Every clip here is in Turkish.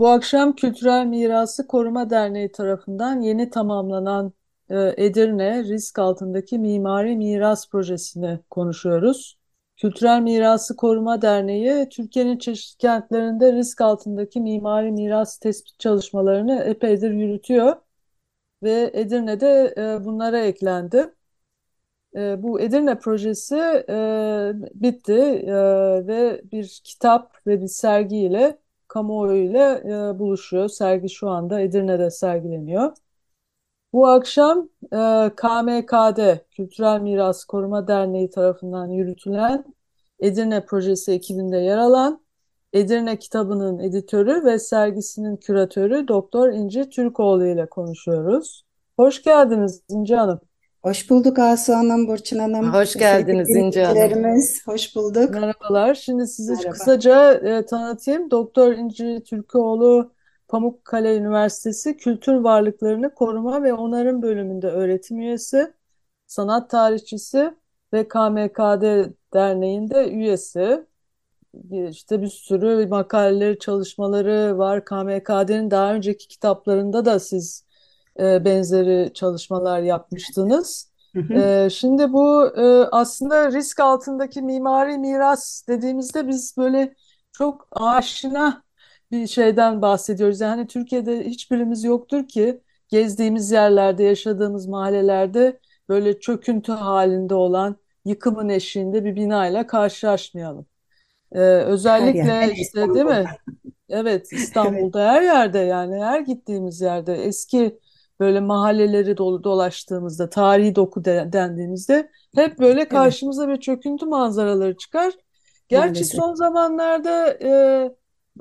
Bu akşam Kültürel Mirası Koruma Derneği tarafından yeni tamamlanan e, Edirne Risk Altındaki Mimari Miras Projesi'ni konuşuyoruz. Kültürel Mirası Koruma Derneği, Türkiye'nin çeşitli kentlerinde risk altındaki mimari miras tespit çalışmalarını epeydir yürütüyor ve Edirne'de e, bunlara eklendi. E, bu Edirne projesi bitti ve bir kitap ve bir sergiyle kamuoyuyla e, buluşuyor. Sergi şu anda Edirne'de sergileniyor. Bu akşam e, KMKD Kültürel Miras Koruma Derneği tarafından yürütülen Edirne projesi ekibinde yer alan Edirne kitabının editörü ve sergisinin küratörü Doktor İnci Türkoğlu ile konuşuyoruz. Hoş geldiniz İnci Hanım. Hoş bulduk Asu Hanım, Burçin Hanım. Hoş geldiniz İnci Hanım. Hoş bulduk. Merhabalar. Şimdi sizi Merhaba. kısaca e, tanıtayım. Doktor İnci Türkoğlu Pamukkale Üniversitesi Kültür Varlıklarını Koruma ve Onarım bölümünde öğretim üyesi, sanat tarihçisi ve KMKD Derneği'nde üyesi. İşte bir sürü makaleleri, çalışmaları var. KMKD'nin daha önceki kitaplarında da siz e, benzeri çalışmalar yapmıştınız. Hı hı. E, şimdi bu e, aslında risk altındaki mimari miras dediğimizde biz böyle çok aşina bir şeyden bahsediyoruz. Yani Türkiye'de hiçbirimiz yoktur ki gezdiğimiz yerlerde, yaşadığımız mahallelerde böyle çöküntü halinde olan yıkımın eşiğinde bir binayla karşılaşmayalım. E, özellikle Her yer, işte değil mi? İstanbul'da. Evet, İstanbul'da her yerde yani her gittiğimiz yerde eski böyle mahalleleri dolu dolaştığımızda, tarihi doku de- dendiğimizde hep böyle Evet, karşımıza bir çöküntü manzaraları çıkar. Gerçi maalesef. son zamanlarda e,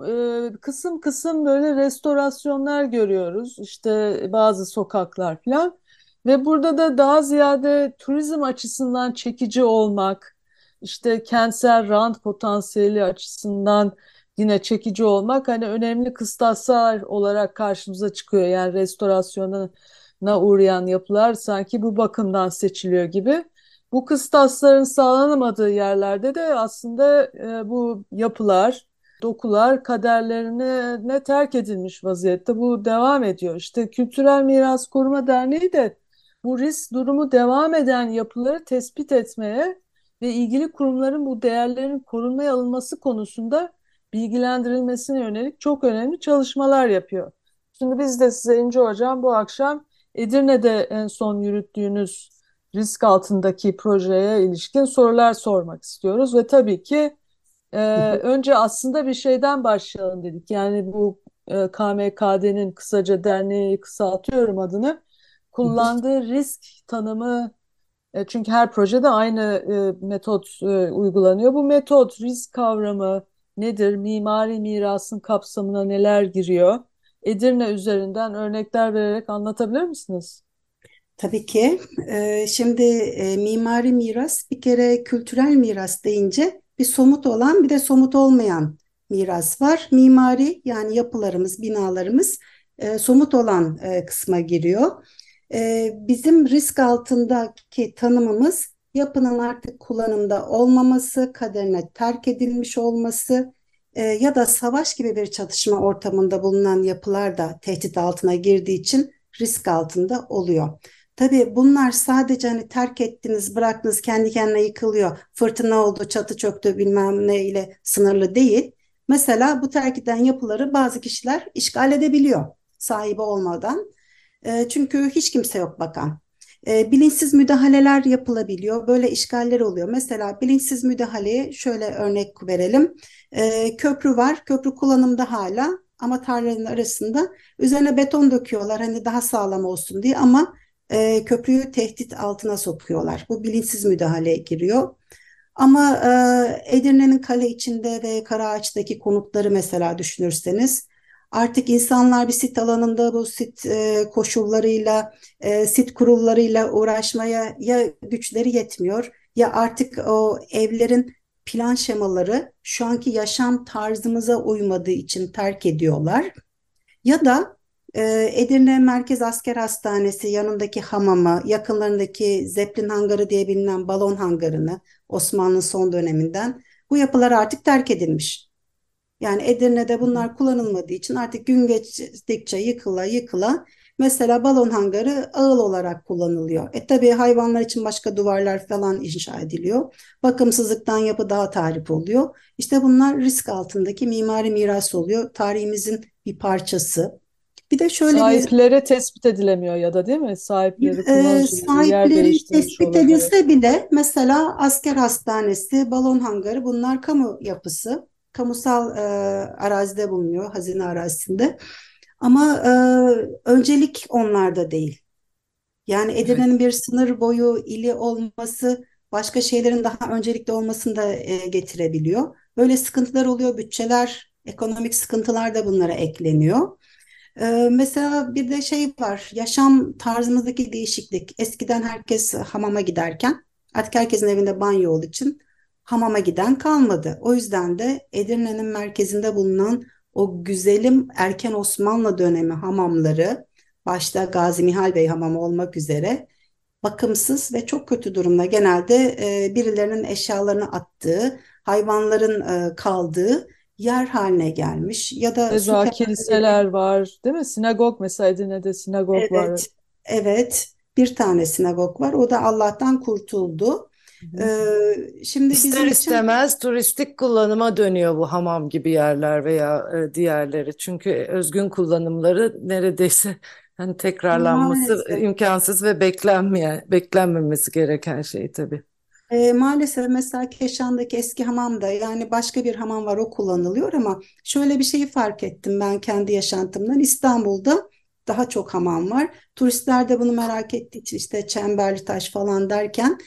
e, kısım kısım böyle restorasyonlar görüyoruz. İşte bazı sokaklar falan. Ve burada da daha ziyade turizm açısından çekici olmak, işte kentsel rant potansiyeli açısından yine çekici olmak hani önemli kıstaslar olarak karşımıza çıkıyor. Yani restorasyona uğrayan yapılar sanki bu bakımdan seçiliyor gibi. Bu kıstasların sağlanamadığı yerlerde de aslında e, bu yapılar, dokular kaderlerine ne terk edilmiş vaziyette. Bu devam ediyor. İşte Kültürel Miras Koruma Derneği de bu risk durumu devam eden yapıları tespit etmeye ve ilgili kurumların bu değerlerin korunmaya alınması konusunda bilgilendirilmesine yönelik çok önemli çalışmalar yapıyor. Şimdi biz de size İnce Hocam bu akşam Edirne'de en son yürüttüğünüz risk altındaki projeye ilişkin sorular sormak istiyoruz ve tabii ki e, önce aslında bir şeyden başlayalım dedik. Yani bu e, KMKD'nin kısaca derneği kısaltıyorum adını kullandığı risk tanımı e, çünkü her projede aynı e, metot e, uygulanıyor. Bu metot, risk kavramı nedir? Mimari mirasın kapsamına neler giriyor? Edirne üzerinden örnekler vererek anlatabilir misiniz? Tabii ki. Ee, şimdi e, mimari miras bir kere kültürel miras deyince bir somut olan bir de somut olmayan miras var. Mimari yani yapılarımız, binalarımız e, somut olan e, kısma giriyor. Bizim risk altındaki tanımımız yapının artık kullanımda olmaması, kaderine terk edilmiş olması e, ya da savaş gibi bir çatışma ortamında bulunan yapılar da tehdit altına girdiği için risk altında oluyor. Tabii bunlar sadece hani terk ettiniz, bıraktınız, kendi kendine yıkılıyor, fırtına oldu, çatı çöktü bilmem ne ile sınırlı değil. Mesela bu terk edilen yapıları bazı kişiler işgal edebiliyor sahibi olmadan. E, çünkü hiç kimse yok bakan. E, bilinçsiz müdahaleler yapılabiliyor. Böyle işgaller oluyor. Mesela bilinçsiz müdahaleye şöyle örnek verelim. E, köprü var. Köprü kullanımda hala ama tarlaların arasında üzerine beton döküyorlar hani daha sağlam olsun diye ama e, köprüyü tehdit altına sokuyorlar. Bu bilinçsiz müdahaleye giriyor. Ama e, Edirne'nin kale içinde ve Karaağaç'taki konutları mesela düşünürseniz Artık insanlar bir sit alanında bu sit e, koşullarıyla, e, sit kurullarıyla uğraşmaya ya güçleri yetmiyor ya artık o evlerin plan şemaları şu anki yaşam tarzımıza uymadığı için terk ediyorlar. Ya da e, Edirne Merkez Asker Hastanesi yanındaki hamamı, yakınlarındaki Zeppelin Hangarı diye bilinen balon hangarını Osmanlı son döneminden bu yapılar artık terk edilmiş. Yani Edirne'de bunlar kullanılmadığı için artık gün geçtikçe yıkıla yıkıla mesela balon hangarı ağıl olarak kullanılıyor. E tabii hayvanlar için başka duvarlar falan inşa ediliyor. Bakımsızlıktan yapı daha tahrip oluyor. İşte bunlar risk altındaki mimari miras oluyor. Tarihimizin bir parçası. Bir de şöyle sahipleri bir, tespit edilemiyor ya da değil mi? Sahipleri, e, sahipleri tespit edilse bile mesela asker hastanesi, balon hangarı bunlar kamu yapısı. Kamusal e, arazide bulunuyor, hazine arazisinde. Ama e, öncelik onlarda değil. Yani Edirne'nin evet. bir sınır boyu ili olması başka şeylerin daha öncelikli olmasını da e, getirebiliyor. Böyle sıkıntılar oluyor, bütçeler, ekonomik sıkıntılar da bunlara ekleniyor. Ee, mesela bir de şey var, yaşam tarzımızdaki değişiklik. Eskiden herkes hamama giderken artık herkesin evinde banyo olduğu için hamama giden kalmadı. O yüzden de Edirne'nin merkezinde bulunan o güzelim erken Osmanlı dönemi hamamları, başta Gazi Mihal Bey hamamı olmak üzere bakımsız ve çok kötü durumda. Genelde e, birilerinin eşyalarını attığı, hayvanların e, kaldığı yer haline gelmiş ya da Keza kiliseler var, değil mi? Sinagog mesela Edirne'de sinagog evet, var. Evet, bir tane sinagog var. O da Allah'tan kurtuldu. Ee, şimdi İster bizim istemez için... turistik kullanıma dönüyor bu hamam gibi yerler veya e, diğerleri. Çünkü özgün kullanımları neredeyse hani tekrarlanması Maalesef. imkansız ve beklenmeyen, beklenmemesi gereken şey tabii. E, maalesef mesela Keşan'daki eski hamamda yani başka bir hamam var o kullanılıyor ama şöyle bir şeyi fark ettim ben kendi yaşantımdan. İstanbul'da daha çok hamam var. Turistler de bunu merak ettiği için işte Çemberli Taş falan derken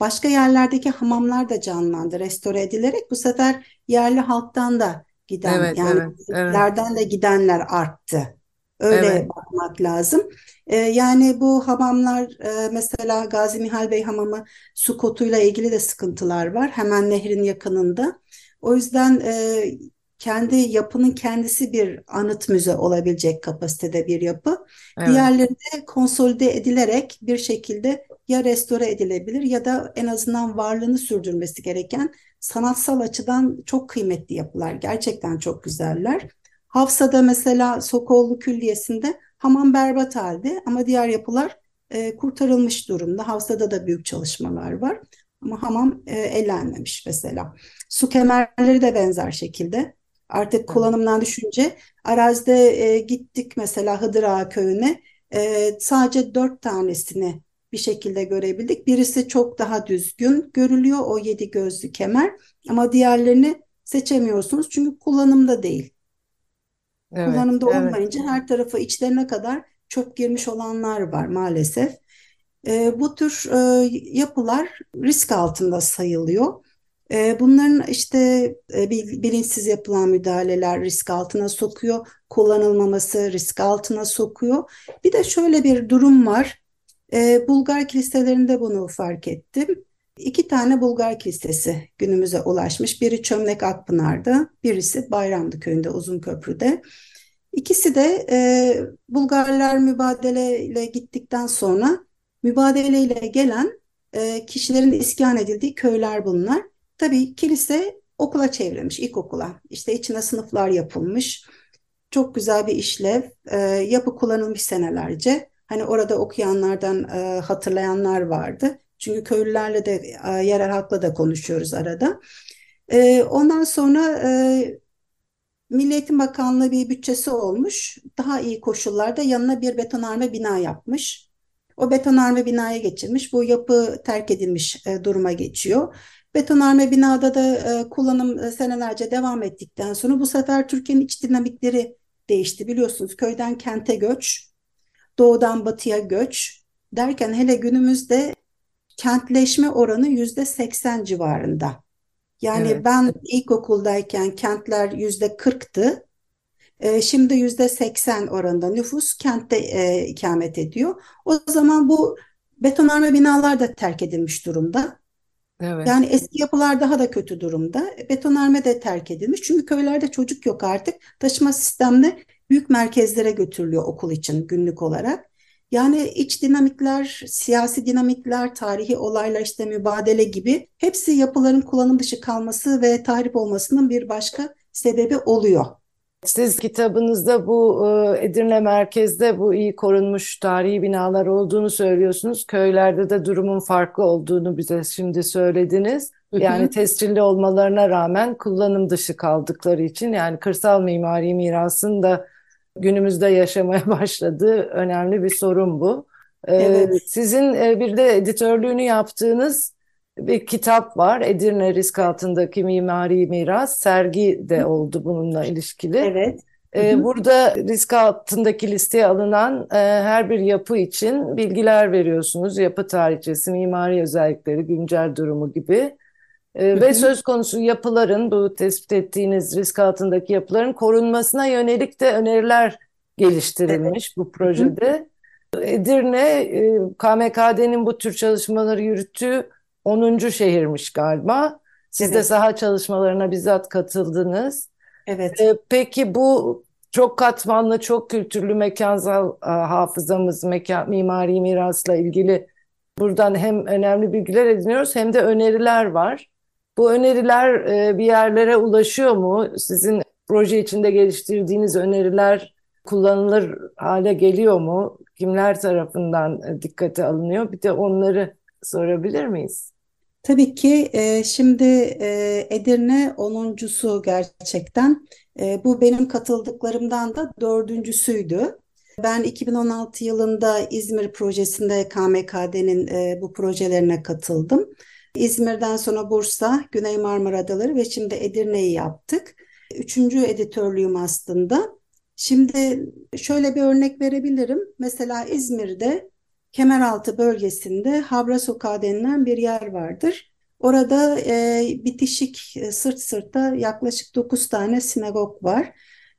başka yerlerdeki hamamlar da canlandı, restore edilerek bu sefer yerli halktan da giden evet, yani evet, evet. de gidenler arttı. Öyle evet. bakmak lazım. Ee, yani bu hamamlar e, mesela Gazi Mihal Bey Hamamı su kotuyla ilgili de sıkıntılar var. Hemen nehrin yakınında. O yüzden e, kendi yapının kendisi bir anıt müze olabilecek kapasitede bir yapı. Evet. Diğerleri de konsolide edilerek bir şekilde ya restore edilebilir ya da en azından varlığını sürdürmesi gereken sanatsal açıdan çok kıymetli yapılar. Gerçekten çok güzeller. Hafsa'da mesela Sokollu Külliyesi'nde hamam berbat halde ama diğer yapılar e, kurtarılmış durumda. Hafsa'da da büyük çalışmalar var ama hamam e, ellenmemiş mesela. Su kemerleri de benzer şekilde. Artık kullanımdan düşünce arazide e, gittik mesela Hıdır Ağa köyüne e, sadece dört tanesini bir şekilde görebildik. Birisi çok daha düzgün görülüyor o yedi gözlü kemer ama diğerlerini seçemiyorsunuz çünkü kullanımda değil. Evet, Kullanımda evet. olmayınca her tarafa içlerine kadar çöp girmiş olanlar var maalesef. E, bu tür e, yapılar risk altında sayılıyor. E, bunların işte e, bilinçsiz yapılan müdahaleler risk altına sokuyor, kullanılmaması risk altına sokuyor. Bir de şöyle bir durum var. E, Bulgar kiliselerinde bunu fark ettim. İki tane Bulgar kilisesi günümüze ulaşmış. Biri Çömlek Akpınar'da, birisi Bayramlı Köyü'nde Uzunköprü'de. İkisi de e, Bulgarlar mübadeleyle gittikten sonra mübadeleyle gelen e, kişilerin iskan edildiği köyler bunlar. Tabii kilise okula çevrilmiş, ilkokula. İşte içine sınıflar yapılmış. Çok güzel bir işlev. E, yapı kullanılmış senelerce. Hani orada okuyanlardan e, hatırlayanlar vardı. Çünkü köylülerle de e, yerel halkla da konuşuyoruz arada. E, ondan sonra e, Milli Bakanlığı bir bütçesi olmuş. Daha iyi koşullarda yanına bir betonarme bina yapmış. O betonarme binaya geçirmiş. Bu yapı terk edilmiş e, duruma geçiyor. Betonarme binada da e, kullanım e, senelerce devam ettikten sonra bu sefer Türkiye'nin iç dinamikleri değişti. Biliyorsunuz köyden kente göç, doğudan batıya göç derken hele günümüzde kentleşme oranı yüzde seksen civarında. Yani evet. ben ilkokuldayken kentler yüzde kırktı. E, şimdi yüzde seksen oranında nüfus kentte e, ikamet ediyor. O zaman bu betonarme binalar da terk edilmiş durumda. Evet. Yani eski yapılar daha da kötü durumda. Betonarme de terk edilmiş. Çünkü köylerde çocuk yok artık. Taşıma sistemle büyük merkezlere götürülüyor okul için günlük olarak. Yani iç dinamikler, siyasi dinamikler, tarihi olaylar işte mübadele gibi hepsi yapıların kullanım dışı kalması ve tahrip olmasının bir başka sebebi oluyor. Siz kitabınızda bu e, Edirne merkezde bu iyi korunmuş tarihi binalar olduğunu söylüyorsunuz. Köylerde de durumun farklı olduğunu bize şimdi söylediniz. Yani tescilli olmalarına rağmen kullanım dışı kaldıkları için yani kırsal mimari mirasın da günümüzde yaşamaya başladığı önemli bir sorun bu. E, Evet. Sizin e, bir de editörlüğünü yaptığınız bir kitap var. Edirne Risk Altındaki Mimari Miras. Sergi de oldu bununla ilişkili. Evet. Ee, burada risk altındaki listeye alınan e, her bir yapı için bilgiler veriyorsunuz. Yapı tarihçesi, mimari özellikleri, güncel durumu gibi. Ee, Hı ve söz konusu yapıların, bu tespit ettiğiniz risk altındaki yapıların korunmasına yönelik de öneriler geliştirilmiş bu projede. Edirne, e, KMKD'nin bu tür çalışmaları yürüttüğü 10. şehirmiş galiba. Siz de Evet. saha çalışmalarına bizzat katıldınız. Evet. Ee, Peki bu çok katmanlı, çok kültürlü mekansal hafızamız, mekan, mimari mirasla ilgili buradan hem önemli bilgiler ediniyoruz hem de öneriler var. Bu öneriler e, bir yerlere ulaşıyor mu? Sizin proje içinde geliştirdiğiniz öneriler kullanılır hale geliyor mu? Kimler tarafından e, dikkate alınıyor? Bir de onları sorabilir miyiz? Tabii ki e, şimdi Edirne onuncusu gerçekten. Bu benim katıldıklarımdan da dördüncüsüydü. Ben 2016 yılında İzmir projesinde KMKD'nin bu projelerine katıldım. İzmir'den sonra Bursa, Güney Marmara Adaları ve şimdi Edirne'yi yaptık. Üçüncü editörlüğüm aslında. Şimdi şöyle bir örnek verebilirim. Mesela İzmir'de Kemeraltı bölgesinde Habra Sokağı denilen bir yer vardır. Orada e, bitişik e, sırt sırta yaklaşık 9 tane sinagog var.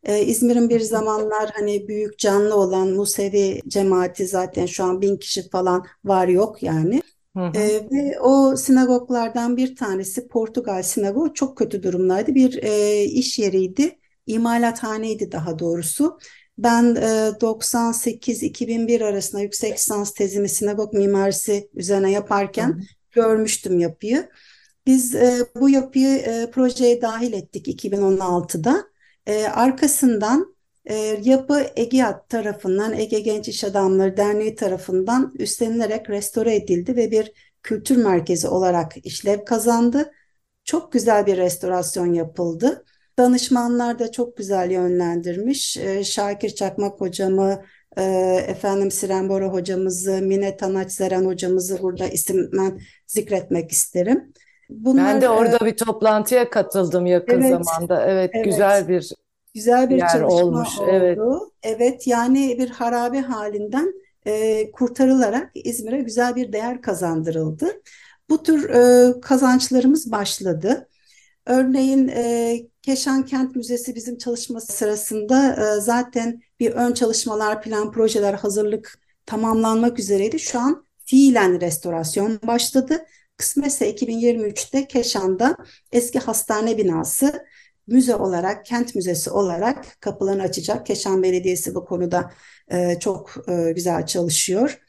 E, İzmir'in bir zamanlar hani büyük canlı olan Musevi cemaati zaten şu an bin kişi falan var yok yani. Hı hı. E, ve o sinagoglardan bir tanesi Portugal sinagogu çok kötü durumdaydı. Bir e, iş yeriydi, imalathaneydi daha doğrusu. Ben e, 98-2001 arasında yüksek lisans tezimi sinagog mimarisi üzerine Hı yaparken hı. görmüştüm yapıyı. Biz e, bu yapıyı e, projeye dahil ettik 2016'da. E, arkasından e, yapı EGİAD tarafından, Ege Genç İş Adamları Derneği tarafından üstlenilerek restore edildi ve bir kültür merkezi olarak işlev kazandı. Çok güzel bir restorasyon yapıldı. Danışmanlar da çok güzel yönlendirmiş. E, Şakir Çakmak hocamı, e, efendim Siren Bora hocamızı, Mine Tanaç Zeren hocamızı burada isimden zikretmek isterim. Ben Bunlar de e, orada bir toplantıya katıldım yakın evet, zamanda. Evet, evet. güzel bir Güzel bir yer çalışma olmuş. Evet. oldu. Evet, yani bir harabe halinden e, kurtarılarak İzmir'e güzel bir değer kazandırıldı. Bu tür e, kazançlarımız başladı. Örneğin e, Keşan Kent Müzesi bizim çalışma sırasında e, zaten bir ön çalışmalar, plan, projeler, hazırlık tamamlanmak üzereydi. Şu an fiilen restorasyon başladı. Kısmetse 2023'te Keşan'da eski hastane binası müze olarak, kent müzesi olarak kapılarını açacak. Keşan Belediyesi bu konuda e, çok e, güzel çalışıyor.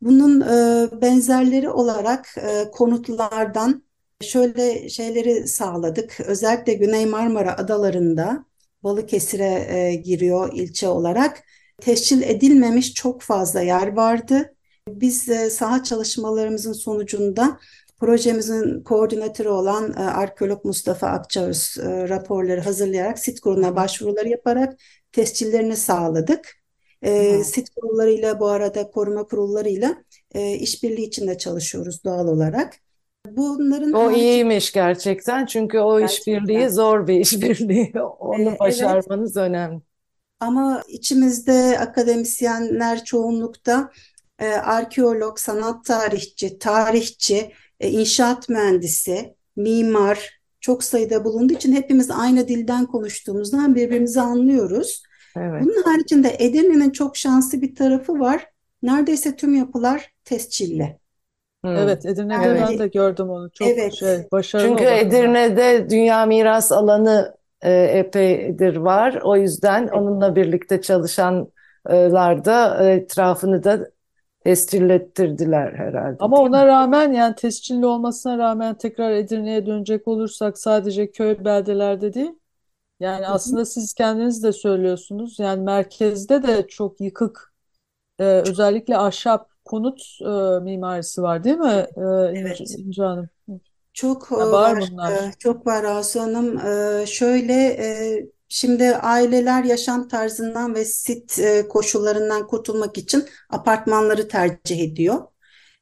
Bunun e, benzerleri olarak e, konutlardan şöyle şeyleri sağladık. Özellikle Güney Marmara adalarında Balıkesir'e e, giriyor ilçe olarak. Tescil edilmemiş çok fazla yer vardı. Biz e, saha çalışmalarımızın sonucunda projemizin koordinatörü olan e, arkeolog Mustafa Akçaöz e, raporları hazırlayarak sit kuruluna başvuruları yaparak tescillerini sağladık. E, Hı. sit kurullarıyla bu arada koruma kurullarıyla e, işbirliği içinde çalışıyoruz doğal olarak. Bunların O harici iyiymiş gerçekten çünkü o işbirliği gerçekten zor bir işbirliği. Onu e, evet başarmanız önemli. ama içimizde akademisyenler çoğunlukta e, arkeolog, sanat tarihçi, tarihçi, inşaat mühendisi, mimar çok sayıda bulunduğu için hepimiz aynı dilden konuştuğumuzdan birbirimizi anlıyoruz. Evet. Bunun haricinde Edirne'nin çok şanslı bir tarafı var. Neredeyse tüm yapılar tescilli. Hmm. Evet, Edirne'de Evet. ben de gördüm onu. Çok Evet. şey başarılı Çünkü. Edirne'de Dünya Miras Alanı e, epeydir var. O yüzden onunla birlikte çalışanlar da e, etrafını da tescillettirdiler herhalde. Ama değil mi? ona rağmen yani tescilli olmasına rağmen tekrar Edirne'ye dönecek olursak sadece köy beldelerde değil. Yani aslında siz kendiniz de söylüyorsunuz. Yani merkezde de çok yıkık e, özellikle ahşap konut e, mimarisi var değil mi e, Evet. İnce, İnce Hanım? Çok Ya e, var var, bunlar. e, çok var Asu Hanım. E, Şöyle, şimdi aileler yaşam tarzından ve sit e, koşullarından kurtulmak için apartmanları tercih ediyor.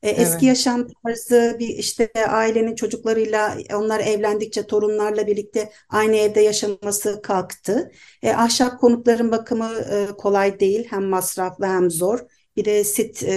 E, Eski Evet. yaşam tarzı bir işte ailenin çocuklarıyla onlar evlendikçe torunlarla birlikte aynı evde yaşaması kalktı. E, ahşap konutların bakımı e, kolay değil, hem masraflı hem zor. Bir de sit e,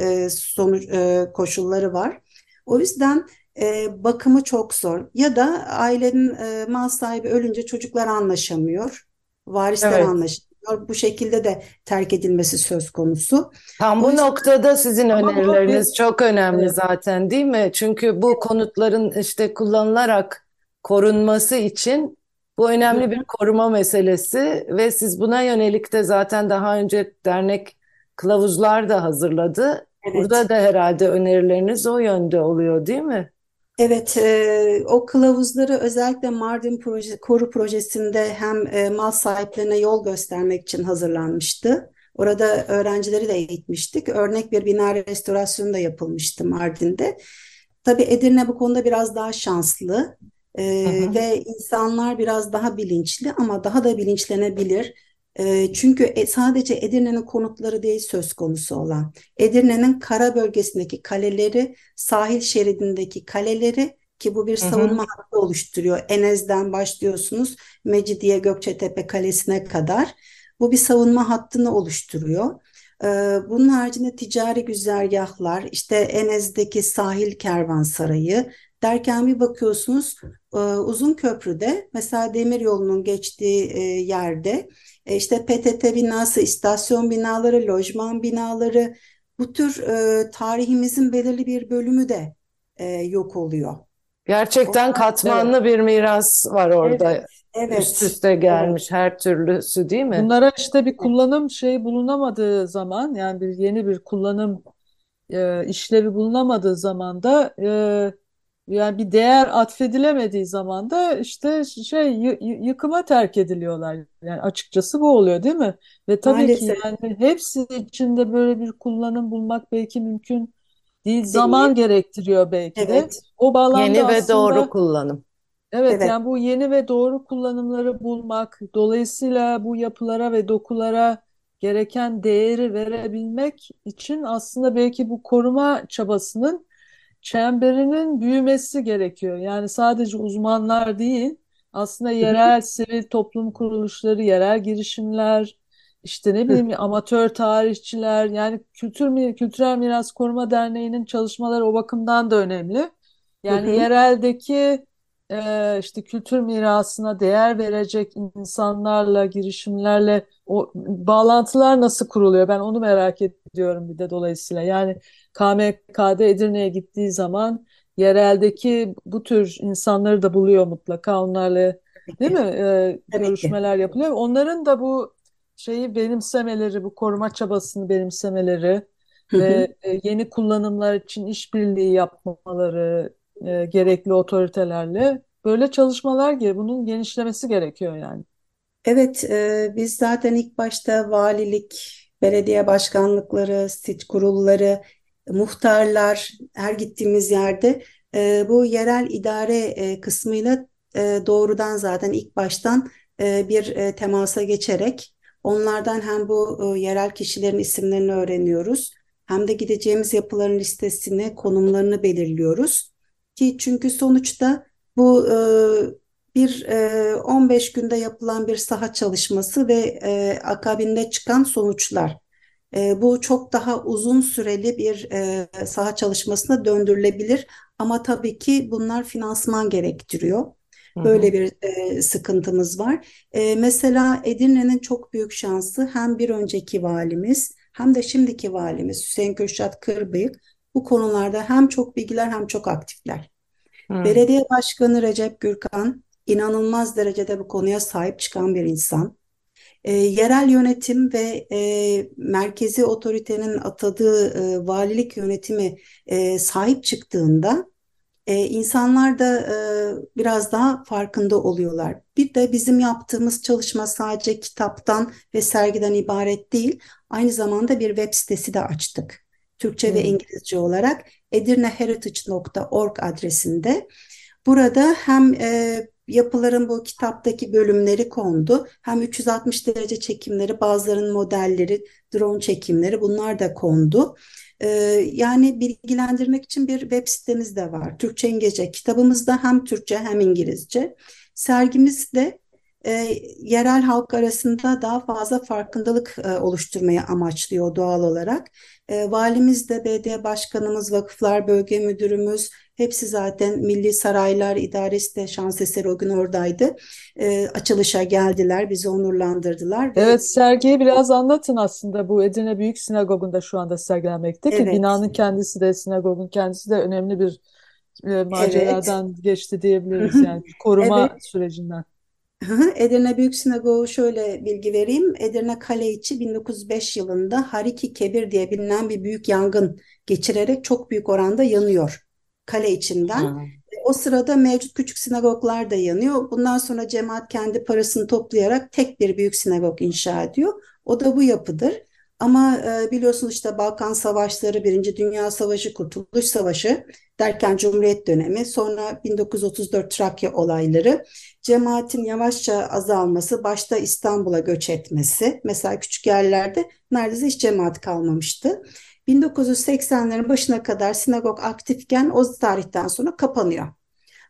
e, sonuç e, koşulları var. O yüzden e, bakımı çok zor. Ya da ailenin e, mal sahibi ölünce çocuklar anlaşamıyor, varisler Evet. anlaşamıyor. Bu şekilde de terk edilmesi söz konusu. Tam O bu yüzden noktada sizin bu önerileriniz bir çok önemli evet. zaten değil mi? Çünkü bu konutların işte kullanılarak korunması için bu önemli bir koruma meselesi ve siz buna yönelik de zaten daha önce dernek kılavuzlar da hazırladı. Burada evet. da herhalde önerileriniz o yönde oluyor değil mi? Evet, e, o kılavuzları özellikle Mardin proje, Koru projesinde hem e, mal sahiplerine yol göstermek için hazırlanmıştı. Orada öğrencileri de eğitmiştik. Örnek bir bina restorasyonu da yapılmıştı Mardin'de. Tabii Edirne bu konuda biraz daha şanslı E, ve insanlar biraz daha bilinçli ama daha da bilinçlenebilir. E, çünkü e- sadece Edirne'nin konutları değil söz konusu olan. Edirne'nin kara bölgesindeki kaleleri, sahil şeridindeki kaleleri ki bu bir Hı hı. savunma hattı oluşturuyor. Enez'den başlıyorsunuz Mecidiye Gökçetepe Kalesi'ne kadar. Bu bir savunma hattını oluşturuyor. Bunun haricinde ticari güzergahlar, işte Enez'deki sahil kervansarayı derken bir bakıyorsunuz uzun köprüde mesela demiryolunun geçtiği e, yerde e, işte PTT binası, istasyon binaları, lojman binaları bu tür e, tarihimizin belirli bir bölümü de e, yok oluyor. Gerçekten Evet. katmanlı bir miras var orada. evet, Üst evet, üste evet. gelmiş her türlüsü değil mi? Bunlara işte bir kullanım şeyi bulunamadığı zaman yani bir yeni bir kullanım e, işlevi bulunamadığı zaman da e, yani bir değer atfedilemediği zaman da işte şey yı- yı- yıkıma terk ediliyorlar. Yani açıkçası bu oluyor değil mi? Ve tabii ki Maalesef yani hepsi içinde böyle bir kullanım bulmak belki mümkün değil. Zaman değil. gerektiriyor belki de. Evet, O bağlamda Yeni ve doğru aslında kullanım. Evet evet, yani bu yeni ve doğru kullanımları bulmak, dolayısıyla bu yapılara ve dokulara gereken değeri verebilmek için aslında belki bu koruma çabasının çemberinin büyümesi gerekiyor. Yani sadece uzmanlar değil, aslında yerel sivil toplum kuruluşları, yerel girişimler, işte ne bileyim amatör tarihçiler, yani Kültür Kültürel Miras Koruma Derneği'nin çalışmaları o bakımdan da önemli. Yani yereldeki e, işte kültür mirasına değer verecek insanlarla, girişimlerle o bağlantılar nasıl kuruluyor? Ben onu merak ediyorum bir de dolayısıyla. Yani KMK'de Edirne'ye gittiği zaman yereldeki bu tür insanları da buluyor mutlaka. Onlarla değil mi? E, ki. görüşmeler yapılıyor. Onların da bu şeyi benimsemeleri, bu koruma çabasını benimsemeleri ve e, yeni kullanımlar için işbirliği yapmaları e, gerekli otoritelerle böyle çalışmalar gibi bunun genişlemesi gerekiyor yani. Evet, e, biz zaten ilk başta valilik, belediye başkanlıkları, sit kurulları, muhtarlar, her gittiğimiz yerde e, bu yerel idare e, kısmıyla e, doğrudan zaten ilk baştan e, bir e, temasa geçerek onlardan hem bu e, yerel kişilerin isimlerini öğreniyoruz, hem de gideceğimiz yapıların listesini, konumlarını belirliyoruz. Ki çünkü sonuçta bu e, bir e, 15 günde yapılan bir saha çalışması ve e, akabinde çıkan sonuçlar. E, bu çok daha uzun süreli bir e, saha çalışmasına döndürülebilir ama tabii ki bunlar finansman gerektiriyor. Böyle hı. bir e, sıkıntımız var. E, mesela Edirne'nin çok büyük şansı hem bir önceki valimiz hem de şimdiki valimiz Hüseyin Kürşat Kırbıyık bu konularda hem çok bilgiler hem çok aktifler. Hı. Belediye Başkanı Recep Gürkan inanılmaz derecede bu konuya sahip çıkan bir insan. E, yerel yönetim ve e, merkezi otoritenin atadığı e, valilik yönetimi e, sahip çıktığında e, insanlar da e, biraz daha farkında oluyorlar. Bir de bizim yaptığımız çalışma sadece kitaptan ve sergiden ibaret değil, aynı zamanda bir web sitesi de açtık. Türkçe ve Hı. İngilizce olarak edirneheritage.org adresinde. Burada hem e, yapıların bu kitaptaki bölümleri kondu, hem 360 derece çekimleri, bazılarının modelleri, drone çekimleri bunlar da kondu. Ee, yani bilgilendirmek için bir web sitemiz de var. Türkçe, İngilizce. Kitabımızda hem Türkçe hem İngilizce. Sergimiz de e, yerel halk arasında daha fazla farkındalık e, oluşturmayı amaçlıyor doğal olarak. E, valimiz de, belediye başkanımız, vakıflar bölge müdürümüz, hepsi zaten Milli Saraylar İdaresi de şans eseri o gün oradaydı. E, açılışa geldiler, bizi onurlandırdılar ve Evet, sergiyi biraz anlatın aslında. Bu Edirne Büyük Sinagogu'nda şu anda sergilenmekte ki evet, binanın kendisi de sinagogun kendisi de önemli bir e, evet, maceradan geçti Hı diyebiliriz yani koruma evet. sürecinden. Edirne Büyük Sinagogu şöyle bilgi vereyim. Edirne Kale içi 1905 yılında Hariki Kebir diye bilinen bir büyük yangın geçirerek çok büyük oranda yanıyor kale içinden. Hı. O sırada mevcut küçük sinagoglar da yanıyor. Bundan sonra cemaat kendi parasını toplayarak tek bir büyük sinagog inşa ediyor. O da bu yapıdır. Ama e, biliyorsunuz işte Balkan Savaşları, Birinci Dünya Savaşı, Kurtuluş Savaşı derken Cumhuriyet dönemi, sonra 1934 Trakya olayları, cemaatin yavaşça azalması, başta İstanbul'a göç etmesi, mesela küçük yerlerde neredeyse hiç cemaat kalmamıştı. 1980'lerin başına kadar sinagog aktifken o tarihten sonra kapanıyor.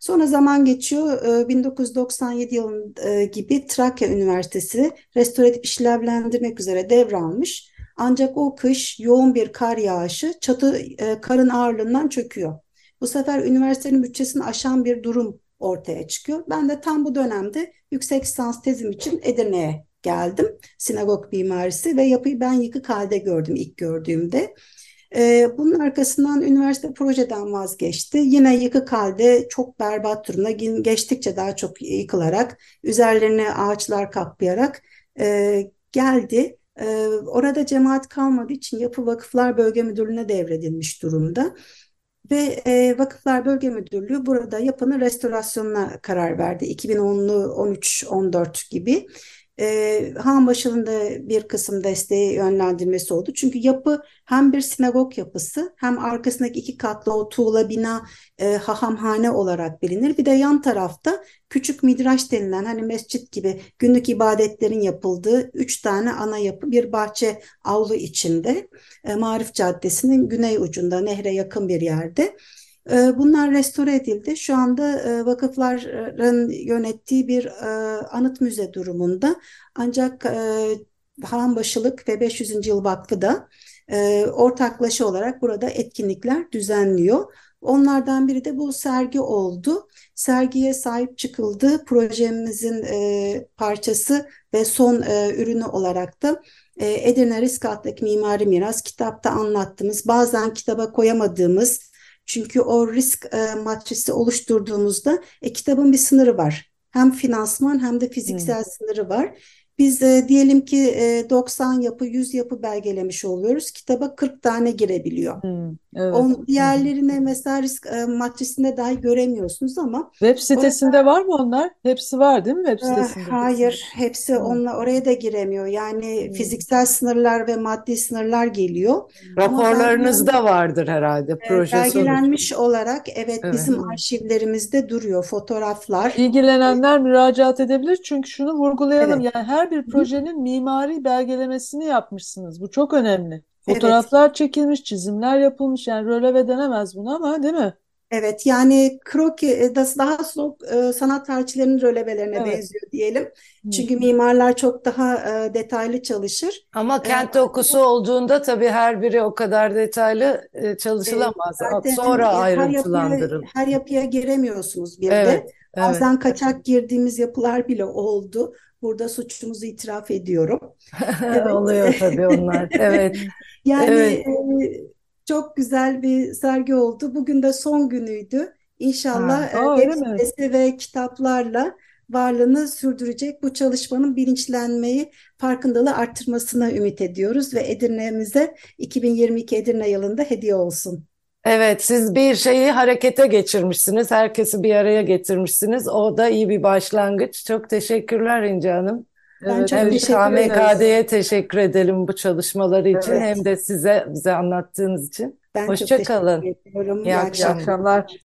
Sonra zaman geçiyor. Ee, 1997 yılın e, gibi Trakya Üniversitesi restoratif işlevlendirmek üzere devralmış. Ancak o kış yoğun bir kar yağışı çatı e, karın ağırlığından çöküyor. Bu sefer üniversitenin bütçesini aşan bir durum ortaya çıkıyor. Ben de tam bu dönemde yüksek lisans tezim için Edirne'ye geldim. Sinagog mimarisi ve yapıyı ben yıkık halde gördüm ilk gördüğümde. Ee, bunun arkasından üniversite projeden vazgeçti. Yine yıkık halde çok berbat durumda geçtikçe daha çok yıkılarak üzerlerine ağaçlar kaplayarak e, geldi. E, orada cemaat kalmadığı için Yapı Vakıflar Bölge Müdürlüğü'ne devredilmiş durumda. Ve e, Vakıflar Bölge Müdürlüğü burada yapının restorasyonuna karar verdi. 2010'lu 13-14 gibi. E, Han da bir kısım desteği yönlendirmesi oldu. Çünkü yapı hem bir sinagog yapısı hem arkasındaki iki katlı o tuğla bina e, hahamhane olarak bilinir. Bir de yan tarafta küçük midraş denilen hani mescit gibi günlük ibadetlerin yapıldığı üç tane ana yapı bir bahçe avlu içinde e, Marif Caddesi'nin güney ucunda nehre yakın bir yerde. E, bunlar restore edildi. Şu anda e, vakıfların yönettiği bir e, anıt müze durumunda. Ancak Hanbaşılık ve 500. Yıl Vakfı da ortaklaşa olarak burada etkinlikler düzenliyor. Onlardan biri de bu sergi oldu. Sergiye sahip çıkıldı. Projemizin parçası ve son ürünü olarak da Edirne Risk Altındaki Mimari Miras kitapta anlattığımız bazen kitaba koyamadığımız çünkü o risk e, matrisi oluşturduğumuzda e, kitabın bir sınırı var. Hem finansman hem de fiziksel hmm. sınırı var. Biz e, diyelim ki e, 90 yapı, 100 yapı belgelemiş oluyoruz. Kitaba 40 tane girebiliyor. Hmm, evet. On, diğerlerine mesela risk e, matrisinde dahi göremiyorsunuz ama web sitesinde orada, var mı onlar? Hepsi var değil mi web sitesinde? E, hayır, hepsi hmm. onunla oraya da giremiyor. Yani hmm. fiziksel sınırlar ve maddi sınırlar geliyor. Raporlarınızda ben, vardır herhalde proje Belgelenmiş sonucu. olarak evet, evet bizim arşivlerimizde duruyor fotoğraflar. İlgilenenler müracaat edebilir çünkü şunu vurgulayalım evet. yani her bir projenin mimari belgelemesini yapmışsınız. Bu çok önemli. Fotoğraflar evet. çekilmiş, çizimler yapılmış. Yani röleve denemez bunu ama değil mi? Evet yani kroki daha çok sanat tarihçilerinin rölevelerine evet. benziyor diyelim. Çünkü mimarlar çok daha detaylı çalışır. Ama kent dokusu olduğunda tabii her biri o kadar detaylı çalışılamaz. Zaten Sonra her ayrıntılandırılır. Yapıya, her yapıya giremiyorsunuz bir evet. de. Evet. Bazen kaçak girdiğimiz yapılar bile oldu. Burada suçumuzu itiraf ediyorum. Evet. Oluyor tabii onlar. Evet. Yani Evet. e, çok güzel bir sergi oldu. Bugün de son günüydü. İnşallah Ha, e, web ve kitaplarla varlığını sürdürecek bu çalışmanın bilinçlenmeyi, farkındalığı arttırmasına ümit ediyoruz ve Edirne'mize 2022 Edirne yılında hediye olsun. Evet, siz bir şeyi harekete geçirmişsiniz. Herkesi bir araya getirmişsiniz. O da iyi bir başlangıç. Çok teşekkürler İnce Hanım. Ben Evet, çok Hem teşekkür. KMKD'ye teşekkür edelim bu çalışmaları için Evet. hem de size bize anlattığınız için. Ben çok Hoşça kalın. teşekkür ediyorum. İyi İyi akşamlar. Akşamlar.